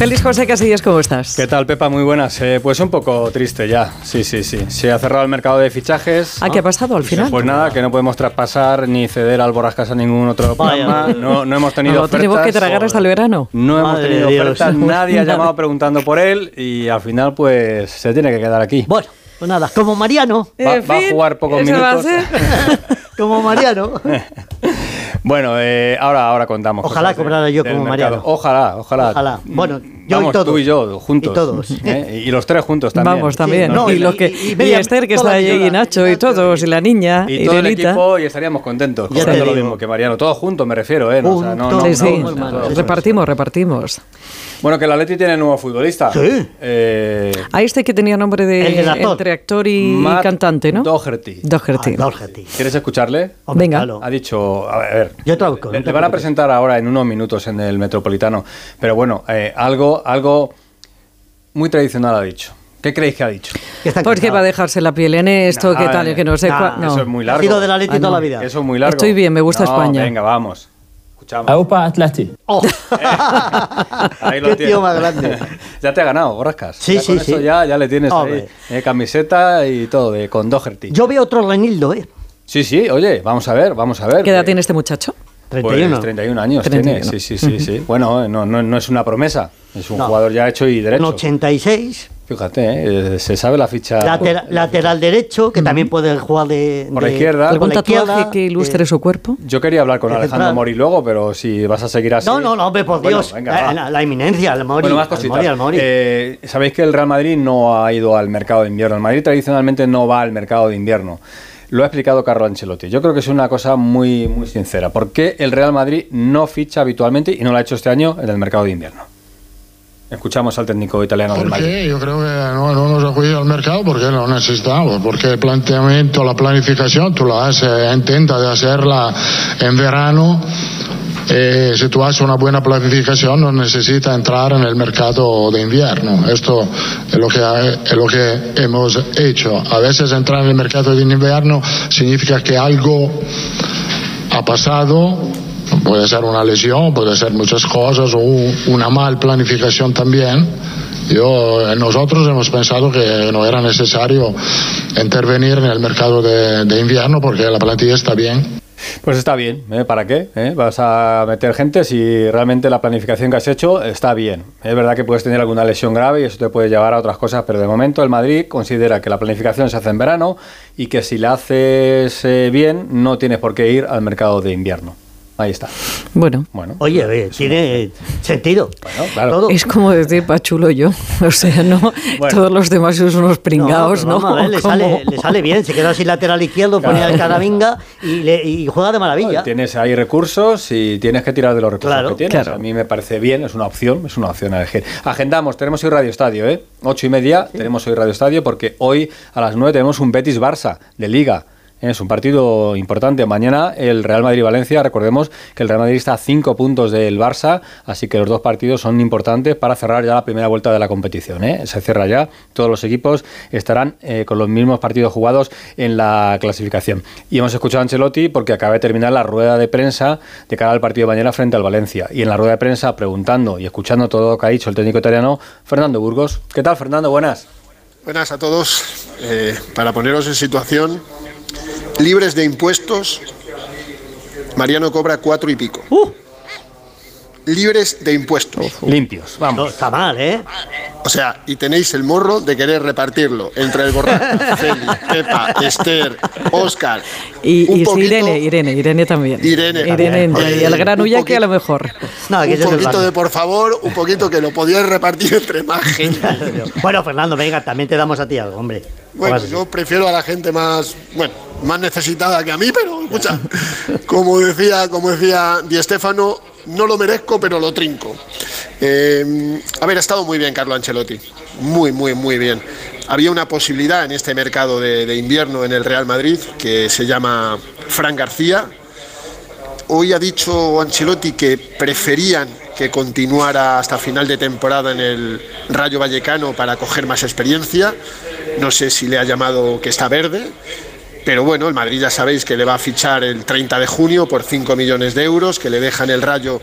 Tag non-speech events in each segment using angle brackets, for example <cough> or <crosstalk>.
Feliz José Casillas, ¿cómo estás? ¿Qué tal, Pepa? Muy buenas. Eh, pues un poco triste ya. Sí, sí, sí. Se ha cerrado el mercado de fichajes. ¿Ah, qué ha pasado al final? Pues nada, que no podemos traspasar ni ceder al Borrascas a ningún otro programa. No, no hemos tenido ¿No ofertas. tenemos que tragar hasta el verano? No hemos Madre tenido Dios. ofertas. <laughs> Nadie ha llamado preguntando por él y al final, pues se tiene que quedar aquí. Bueno, pues nada, como Mariano. Va- va a jugar pocos ¿eso va a minutos. ser? <laughs> como Mariano. <laughs> Bueno, eh, ahora, ahora contamos. Ojalá de- cobrara yo como mercado. Mariano. Ojalá, ojalá. Ojalá. Bueno, yo Vamos, y todos. tú y yo, juntos. Y todos. ¿eh? Y los tres juntos también. Vamos también. no, y, y- lo que, y- y y, media- Esther, que está allí, y. Nacho, y todos, y la niña, Y todo el equipo y estaríamos contentos. Ya cobrando te lo digo. mismo que Mariano. Todos juntos, me refiero, ¿eh? No, o sea, no, no, Sí, sí. repartimos, repartimos. Bueno, que el Atleti tiene nuevo futbolista. Sí. Eh, A este que tenía nombre de, actor. entre actor y Matt cantante, ¿no? Doherty. Doherty. Ah, Doherty. ¿Quieres escucharle? Hombre, Venga. claro. Ha dicho, a ver, a ver, Yo traduzco, le, no te le van a presentar ahora en unos minutos en el Metropolitano, pero bueno, eh, algo, algo muy tradicional ha dicho. ¿Qué creéis que ha dicho? Porque va a dejarse la piel en esto, Nah, que tal, que no sé nah, cuál. No. Eso es muy Ha largo. sido de la Leti Ah, toda no. la vida. Eso es muy largo. Estoy bien, me gusta No, España. Venga, vamos. Escuchamos. Aupa Atleti. Oh, Ahí lo Qué tienes. tío más grande. <laughs> ya te ha ganado, Borrascas. Sí, Ya sí, con eso sí. Ya, ya le tienes Hombre. ahí eh, camiseta y todo, de, con Doherty. yo veo otro Renildo, ¿eh? Sí, sí, oye, vamos a ver, vamos a ver. ¿Qué edad Eh, tiene este muchacho? 31. Pues 31 años 31. tiene, sí, sí, sí, sí. Bueno, no, no, no es una promesa, es un No. jugador ya hecho y En derecho. 86. Fíjate, eh, se sabe la ficha Latera- lateral derecho, que también puede jugar de. Por la de- izquierda. ¿Algún la tatuaje que ilustre eh, su cuerpo? Yo quería hablar con Alejandro central. Mori luego, pero si vas a seguir así. No, no, no, hombre, por Bueno, Dios. venga, la, la- la eminencia, el Mori. Bueno, más al cositas. Mori, al Mori. Eh, Sabéis que el Real Madrid no ha ido al mercado de invierno. El Madrid tradicionalmente no va al mercado de invierno. Lo ha explicado Carlo Ancelotti. Yo creo que es una cosa muy, muy sincera. ¿Por qué el Real Madrid no ficha habitualmente y no lo ha hecho este año en el mercado de invierno? Escuchamos al técnico italiano del Madrid. Io credo che no, non lo acudido al mercado porque lo necesitamos, porque el planteamiento, la planificación, tú la haces, intenta de hacerla en verano. Eh, si tú haces una buena planificación no necesitas entrar en el mercado de invierno. Esto es lo que, es lo que hemos hecho. A veces entrar en el mercado de invierno significa que algo ha pasado, puede ser una lesión, puede ser muchas cosas, o un- una mal planificación también. Yo, nosotros hemos pensado que no era necesario intervenir en el mercado de invierno porque la plantilla está bien. Pues está bien, ¿eh? ¿para qué? ¿Eh? Vas a meter gente si realmente la planificación que has hecho está bien. Es verdad que puedes tener alguna lesión grave y eso te puede llevar a otras cosas, pero de momento el Madrid considera que la planificación se hace en verano y que si la haces eh, bien no tienes por qué ir al mercado de invierno. Ahí está. Bueno, Bueno, Oye, eh, tiene sentido. Bueno, claro. Todo. es como decir pachulo yo. <laughs> O sea, no, Bueno. todos los demás son unos pringados, ¿no? ver, le, <laughs> sale, le sale bien, se queda sin lateral izquierdo, ponía el caravinga y, le- y juega de maravilla. Tienes ahí recursos y tienes que tirar de los recursos Claro, que tienes. claro. A mí me parece bien, es una opción, es una opción a elegir. Agendamos, tenemos hoy Radio Estadio, ¿eh? Ocho y media, tenemos hoy Radio Estadio porque hoy a las nueve tenemos un Betis-Barça de Liga. Es un partido importante. Mañana el Real Madrid-Valencia, recordemos que el Real Madrid está a cinco puntos del Barça, así que los dos partidos son importantes para cerrar ya la primera vuelta de la competición. ¿eh? Se cierra ya, todos los equipos estarán eh, con los mismos partidos jugados en la clasificación. Y hemos escuchado a Ancelotti porque acaba de terminar la rueda de prensa de cara al partido de mañana frente al Valencia. Y en la rueda de prensa, preguntando y escuchando todo lo que ha dicho el técnico italiano, Fernando Burgos. ¿Qué tal, Fernando? Buenas. Buenas a todos. Eh, para poneros en situación, libres de impuestos, Mariano cobra cuatro y pico. Uh, Libres de impuestos. Limpios, no, vamos. está mal, ¿eh? O sea, y tenéis el morro de querer repartirlo entre el borracho, <laughs> Feli, Pepa, Esther, Oscar. Y, poquito- Irene, Irene, Irene también. Irene Irene y el gran Ulla que a lo mejor. No, que Un poquito de por favor, un poquito que lo podíais repartir entre más <laughs> gente. Bueno, Fernando, venga, también te damos a ti algo, hombre. Bueno, yo prefiero a la gente más, bueno, más necesitada que a mí, pero escucha, <laughs> como decía, como decía Di Stéfano, no lo merezco, pero lo trinco. Eh, a ver, ha estado muy bien Carlo Ancelotti, muy, muy, muy bien. Había una posibilidad en este mercado de, de invierno en el Real Madrid que se llama Fran García. Hoy ha dicho Ancelotti que preferían que continuara hasta final de temporada en el Rayo Vallecano para coger más experiencia. No sé si le ha llamado que está verde. Pero bueno, el Madrid ya sabéis que le va a fichar el 30 de junio por 5 millones de euros, que le dejan el rayo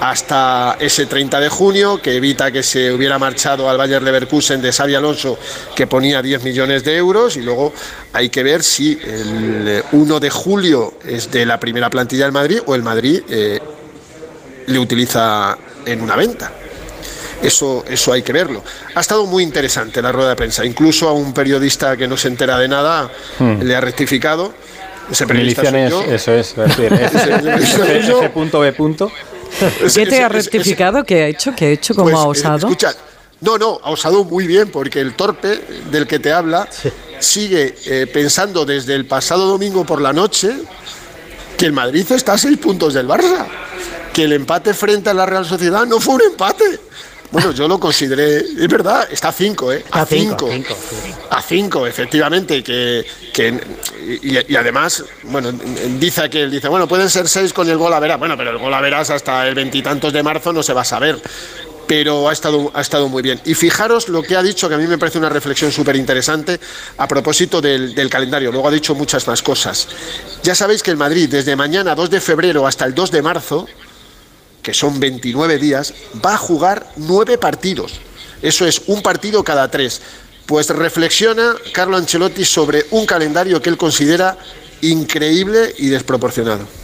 hasta ese 30 de junio, que evita que se hubiera marchado al Bayer Leverkusen de Xavi Alonso, que ponía 10 millones de euros, y luego hay que ver si el 1 de julio es de la primera plantilla del Madrid o el Madrid eh, le utiliza en una venta. Eso, eso hay que verlo. Ha estado muy interesante la rueda de prensa. Incluso a un periodista que no se entera de nada le ha rectificado. Ese periodista soy Miliciones, yo. eso es, es decir, <laughs> ese, Ese- ese- ese punto B punto. ¿Qué te ha rectificado? ¿Qué ha hecho? ¿Qué ha hecho? ¿Cómo Pues, ha eh, osado? escucha, no, no, ha osado muy bien porque el torpe del que te habla sigue eh, pensando desde el pasado domingo por la noche que el Madrid está a seis puntos del Barça, que el empate frente a la Real Sociedad no fue un empate. Bueno, yo lo consideré, es verdad, está a cinco, ¿eh? A A cinco, cinco. a cinco, sí. A cinco, efectivamente, que, que- y, y además, bueno, dice aquel, dice, bueno, pueden ser seis con el gol a verás. Bueno, pero el gol a verás hasta el veintitantos de marzo no se va a saber. Pero ha estado, ha estado muy bien. Y fijaros lo que ha dicho, que a mí me parece una reflexión súper interesante a propósito del, del calendario. Luego ha dicho muchas más cosas. Ya sabéis que el Madrid, desde mañana 2 de febrero hasta el 2 de marzo, que son 29 días, va a jugar nueve partidos. Eso es un partido cada tres. Pues reflexiona Carlo Ancelotti sobre un calendario que él considera increíble y desproporcionado.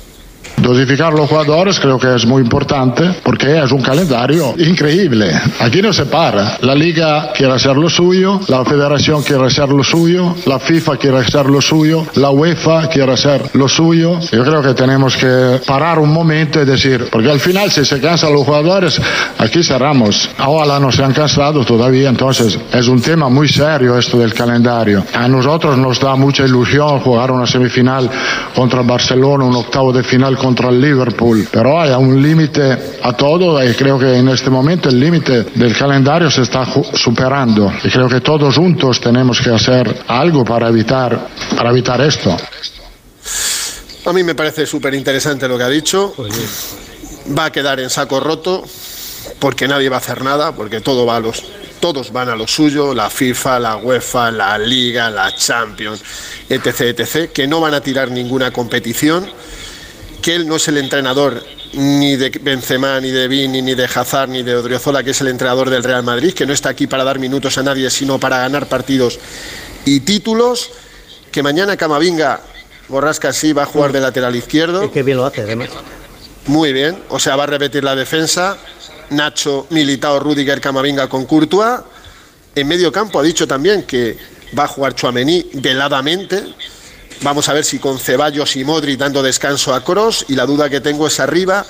Dosificar los jugadores creo que es muy importante porque es un calendario increíble. Aquí no se para. La liga quiere hacer lo suyo, la federación quiere hacer lo suyo, la FIFA quiere hacer lo suyo, la UEFA quiere hacer lo suyo. Yo creo que tenemos que parar un momento y decir, porque al final si se cansan los jugadores, aquí cerramos. Ojalá no se han cansado todavía, entonces es un tema muy serio esto del calendario. A nosotros nos da mucha ilusión jugar una semifinal contra el Barcelona, un octavo de final contra el Liverpool, pero hay un límite a todo y creo que en este momento el límite del calendario se está superando y creo que todos juntos tenemos que hacer algo para evitar, para evitar esto. A mí me parece súper interesante lo que ha dicho. Va a quedar en saco roto porque nadie va a hacer nada, porque todo va a los, todos van a lo suyo, la FIFA, la UEFA, la Liga, la Champions, etc, etc, que no van a tirar ninguna competición, que él no es el entrenador ni de Benzema, ni de Vini, ni de Hazard, ni de Odriozola, que es el entrenador del Real Madrid, que no está aquí para dar minutos a nadie, sino para ganar partidos y títulos, que mañana Camavinga, Borrasca sí, va a jugar de lateral izquierdo. Es que bien lo hace, además. Muy bien, o sea, va a repetir la defensa. Nacho, Militao, Rudiger, Camavinga con Courtois. En medio campo ha dicho también que va a jugar Chuamení veladamente. Vamos a ver si con Ceballos y Modri dando descanso a Cross. Y la duda que tengo es arriba,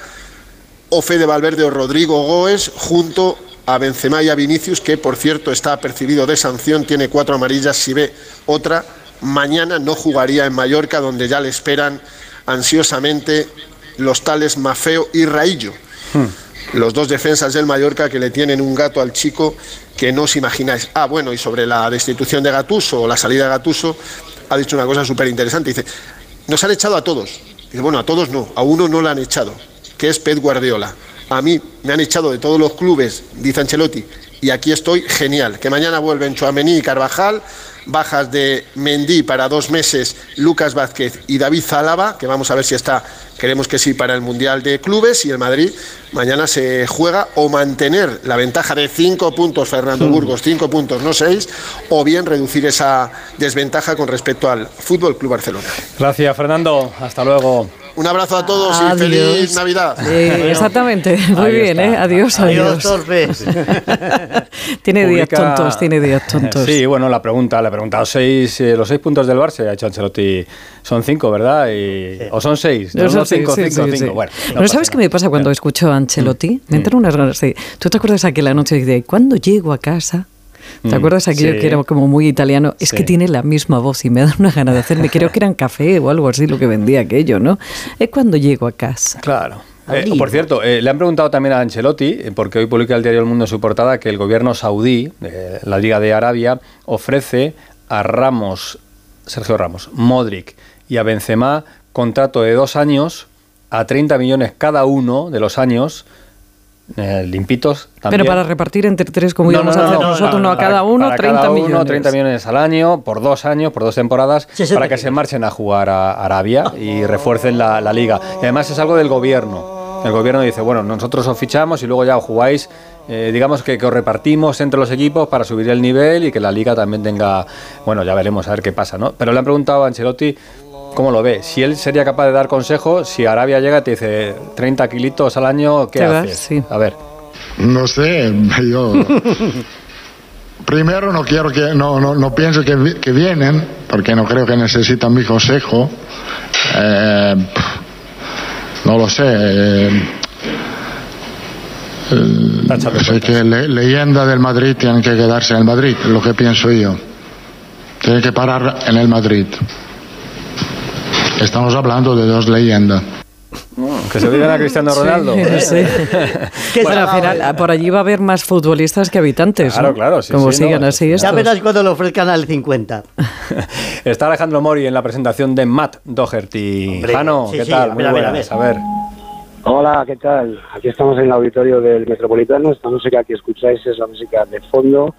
o Fede Valverde o Rodrigo Goes junto a Benzema y a Vinicius, que por cierto está apercibido de sanción, tiene cuatro amarillas, si ve otra, mañana no jugaría en Mallorca, donde ya le esperan ansiosamente los tales Mafeo y Raillo. Los dos defensas del Mallorca que le tienen un gato al chico que no os imagináis. Ah, bueno, y sobre la destitución de Gatuso o la salida de Gatuso, ha dicho una cosa súper interesante. Dice, nos han echado a todos. Dice, bueno, a todos no, a uno no lo han echado, que es Pep Guardiola. A mí me han echado de todos los clubes, dice Ancelotti, y aquí estoy genial. Que mañana vuelven Chuamení y Carvajal, bajas de Mendy para dos meses, Lucas Vázquez y David Zálava, que vamos a ver si está, queremos que sí, para el Mundial de Clubes, y el Madrid mañana se juega o mantener la ventaja de cinco puntos, Fernando Burgos, cinco puntos, no seis, o bien reducir esa desventaja con respecto al Fútbol Club Barcelona. Gracias, Fernando. Hasta luego. Un abrazo a todos y feliz Navidad. Sí, exactamente. Muy Ahí bien, está. ¿eh? Adiós, Adiós, adiós. torpes. <laughs> tiene días tontos, tiene días <laughs> tontos. Sí, bueno, la pregunta, le he preguntado seis, eh, los seis puntos del Barça, ha hecho Ancelotti, son cinco, ¿verdad? Y- O son seis, No, no, son cinco, sí, cinco, sí, cinco. sí. Bueno, Pero no ¿sabes qué me pasa cuando escucho a Ancelotti? Mm. Me entran unas ganas. ¿Tú te acuerdas aquella noche de cuando llego a casa? ¿Te Mm, acuerdas aquello sí. que era como muy italiano? Es Sí. que tiene la misma voz y me da una gana de hacerme. Creo que era en café o algo así lo que vendía aquello, ¿no? Es cuando llego a casa. Claro. Eh, por cierto, eh, le han preguntado también a Ancelotti, eh, porque hoy publica el diario El Mundo en su portada, que el gobierno saudí, eh, la Liga de Arabia, ofrece a Ramos, Sergio Ramos, Modric y a Benzema contrato de dos años a 30 millones cada uno de los años eh, limpitos. También. Pero para repartir entre tres, como No, íbamos no, a no, hacer no, nosotros, no, a cada uno, para 30 cada uno, millones. 30 millones al año, por dos años, por dos temporadas, 60 para que se marchen a jugar a Arabia y refuercen la, la liga. Y además es algo del gobierno. El gobierno dice, bueno, nosotros os fichamos y luego ya os jugáis, eh, digamos que, que os repartimos entre los equipos para subir el nivel y que la liga también tenga, bueno, ya veremos a ver qué pasa, ¿no? Pero le han preguntado a Ancelotti cómo lo ve, si él sería capaz de dar consejos, si Arabia llega y te dice 30 kilitos al año, ¿qué vas, haces? sí. A ver. No sé, <laughs> yo. <laughs> Primero no quiero que, no, no, no pienso que, vi- que vienen, porque no creo que necesitan mi consejo. Eh, no lo sé. eh, echando sé que le- leyenda del Madrid tienen que quedarse en el Madrid, lo que pienso yo. Tienen que parar en el Madrid. Estamos hablando de dos leyendas. Que se digan a Cristiano <laughs> Ronaldo. Sí, no sé. <laughs> ¿Qué Bueno, al final, ah, por allí va a haber más futbolistas que habitantes. Claro, ¿no? claro, sí, Como sí, sigan no, así Ya estos. verás cuando lo ofrezcan al 50. <laughs> Está Alejandro Mori en la presentación de Matt Doherty. Hombre, Jano, sí, ¿qué sí, tal? Muy a ver, a buenas. ver. A ver. Hola, ¿qué tal? Aquí estamos en el auditorio del Metropolitano. Esta música que escucháis es la música de fondo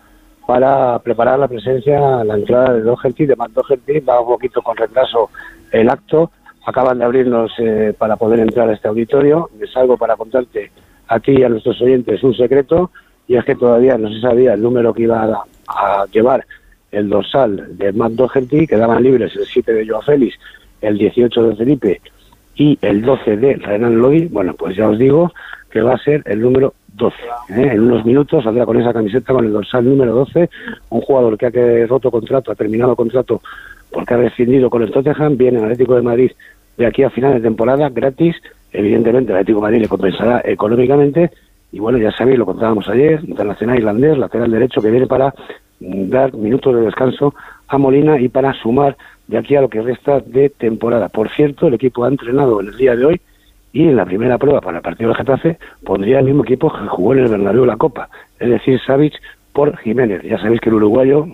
para preparar la presencia, la entrada de Doherty, de Matt Doherty. Va un poquito con retraso el acto. Acaban de abrirnos eh, para poder entrar a este auditorio. Es algo para contarte a ti y a nuestros oyentes un secreto, y es que todavía no se sabía el número que iba a, a llevar el dorsal de Matt Doherty. Quedaban libres el 7 de Joao Félix, el 18 de Felipe y el 12 de Renan Lloyd, bueno, pues ya os digo que va a ser el número 12. ¿eh? En unos minutos saldrá con esa camiseta, con el dorsal número 12, un jugador que ha roto contrato, ha terminado contrato porque ha rescindido con el Tottenham, viene al Atlético de Madrid de aquí a final de temporada, gratis, evidentemente el Atlético de Madrid le compensará económicamente, y bueno, ya sabéis, lo contábamos ayer, internacional irlandés, lateral derecho, que viene para dar minutos de descanso a Molina y para sumar de aquí a lo que resta de temporada. Por cierto, el equipo ha entrenado en el día de hoy y en la primera prueba para el partido del Getafe pondría el mismo equipo que jugó en el Bernabéu la Copa, es decir, Savic por Jiménez. Ya sabéis que el uruguayo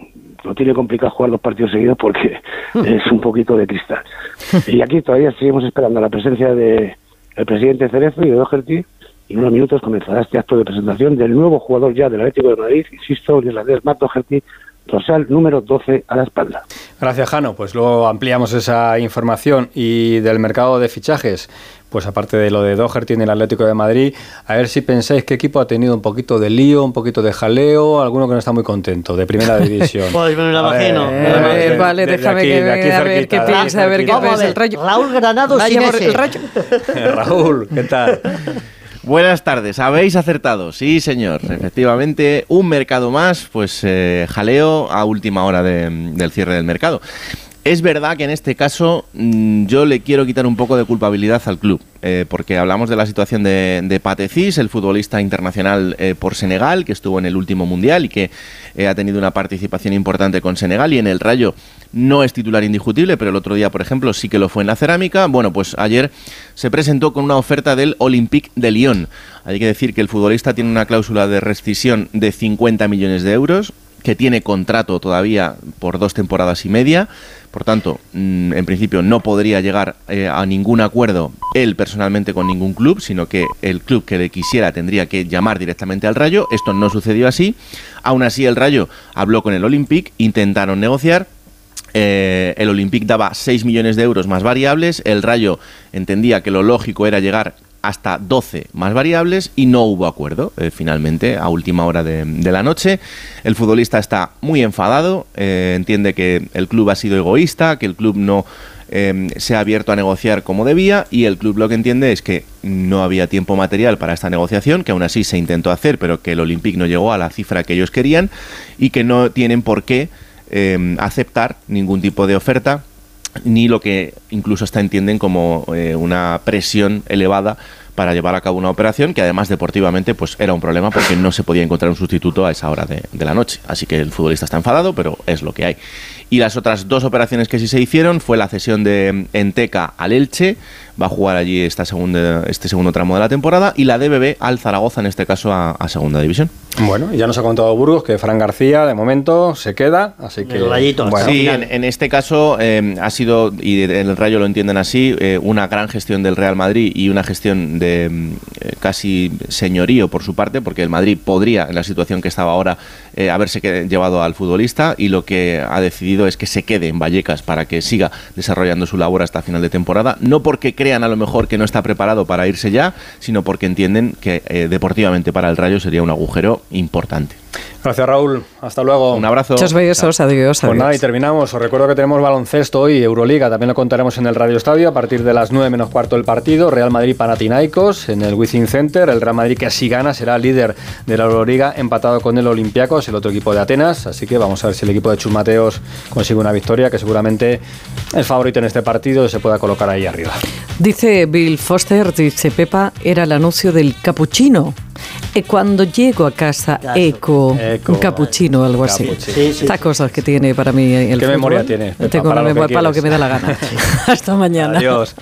no tiene complicado jugar dos partidos seguidos porque <laughs> es un poquito de cristal. <laughs> Y aquí todavía seguimos esperando la presencia de el presidente Cerezo y de Doherty y en unos minutos comenzará este acto de presentación del nuevo jugador ya del Atlético de Madrid, insisto, el irlandés Matt Doherty, dorsal número 12 a la espalda. Gracias, Jano. Pues luego ampliamos esa información y del mercado de fichajes. Pues aparte de lo de Doherty en el Atlético de Madrid, a ver si pensáis qué equipo ha tenido un poquito de lío, un poquito de jaleo, alguno que no está muy contento, de primera <laughs> división. Pues me lo imagino. A ver, de- vale, déjame que a ver qué piensa, a ver qué piensa el rayo. Raúl Granado Vaya sin por ese. el rayo. <laughs> Raúl, ¿qué tal? Buenas tardes, habéis acertado, sí señor, efectivamente, un mercado más, pues eh, jaleo a última hora de- del cierre del mercado. Es verdad que en este caso mm, yo le quiero quitar un poco de culpabilidad al club, eh, porque hablamos de la situación de, de Patecis, el futbolista internacional eh, por Senegal, que estuvo en el último mundial y que eh, ha tenido una participación importante con Senegal y en el Rayo no es titular indiscutible, pero el otro día, por ejemplo, sí que lo fue en la cerámica. Bueno, pues ayer se presentó con una oferta del Olympique de Lyon. Hay que decir que el futbolista tiene una cláusula de rescisión de 50 millones de euros, que tiene contrato todavía por dos temporadas y media. Por tanto, mm, en principio no podría llegar eh, a ningún acuerdo él personalmente con ningún club, sino que el club que le quisiera tendría que llamar directamente al Rayo. Esto no sucedió así. Aún así, el Rayo habló con el Olympique, intentaron negociar. Eh, el Olympique daba 6 millones de euros más variables, el Rayo entendía que lo lógico era llegar hasta 12 más variables y no hubo acuerdo eh, finalmente a última hora de, la noche. El futbolista está muy enfadado, eh, entiende que el club ha sido egoísta, que el club no eh, se ha abierto a negociar como debía y el club lo que entiende es que no había tiempo material para esta negociación, que aún así se intentó hacer, pero que el Olympique no llegó a la cifra que ellos querían y que no tienen por qué eh, aceptar ningún tipo de oferta ni lo que incluso hasta entienden como eh, una presión elevada para llevar a cabo una operación que además deportivamente pues era un problema porque no se podía encontrar un sustituto a esa hora de, de la noche. Así que el futbolista está enfadado, pero es lo que hay. Y las otras dos operaciones que sí se hicieron fue la cesión de Enteca al Elche, va a jugar allí esta segunda, este segundo tramo de la temporada, y la DBB al Zaragoza, en este caso a, a segunda división. Bueno, y ya nos ha contado Burgos que Fran García de momento se queda, así que... El Rayito, bueno, Sí, en, en este caso eh, ha sido, y en el Rayo lo entienden así, eh, una gran gestión del Real Madrid y una gestión de mm, eh, casi señorío por su parte, porque el Madrid podría, en la situación que estaba ahora, eh, haberse llevado al futbolista y lo que ha decidido es que se quede en Vallecas para que siga desarrollando su labor hasta final de temporada, no porque crean a lo mejor que no está preparado para irse ya, sino porque entienden que eh, deportivamente para el Rayo sería un agujero importante. Gracias, Raúl. Hasta luego. Un abrazo. Muchos besos, adiós, Pues nada, y adiós. terminamos. Os recuerdo que tenemos baloncesto hoy, Euroliga. También lo contaremos en el Radio Estadio a partir de las 9 menos cuarto del partido. Real Madrid Panathinaikos en el Wizzing Center. El Real Madrid que así gana será líder de la Euroliga, empatado con el Olympiacos, el otro equipo de Atenas. Así que vamos a ver si el equipo de Chus Mateos consigue una victoria, que seguramente es favorito en este partido y se pueda colocar ahí arriba. Dice Bill Foster, dice Pepa, era el anuncio del cappuccino. Y cuando llego a casa, eco, Eco. un cappuccino o algo así. Cappuccino. Sí, sí, Estas sí. cosas que tiene para mí el ¿Qué fútbol. memoria tiene, Tengo para una lo que memoria para lo que me da la gana. <laughs> <laughs> Hasta mañana. Adiós.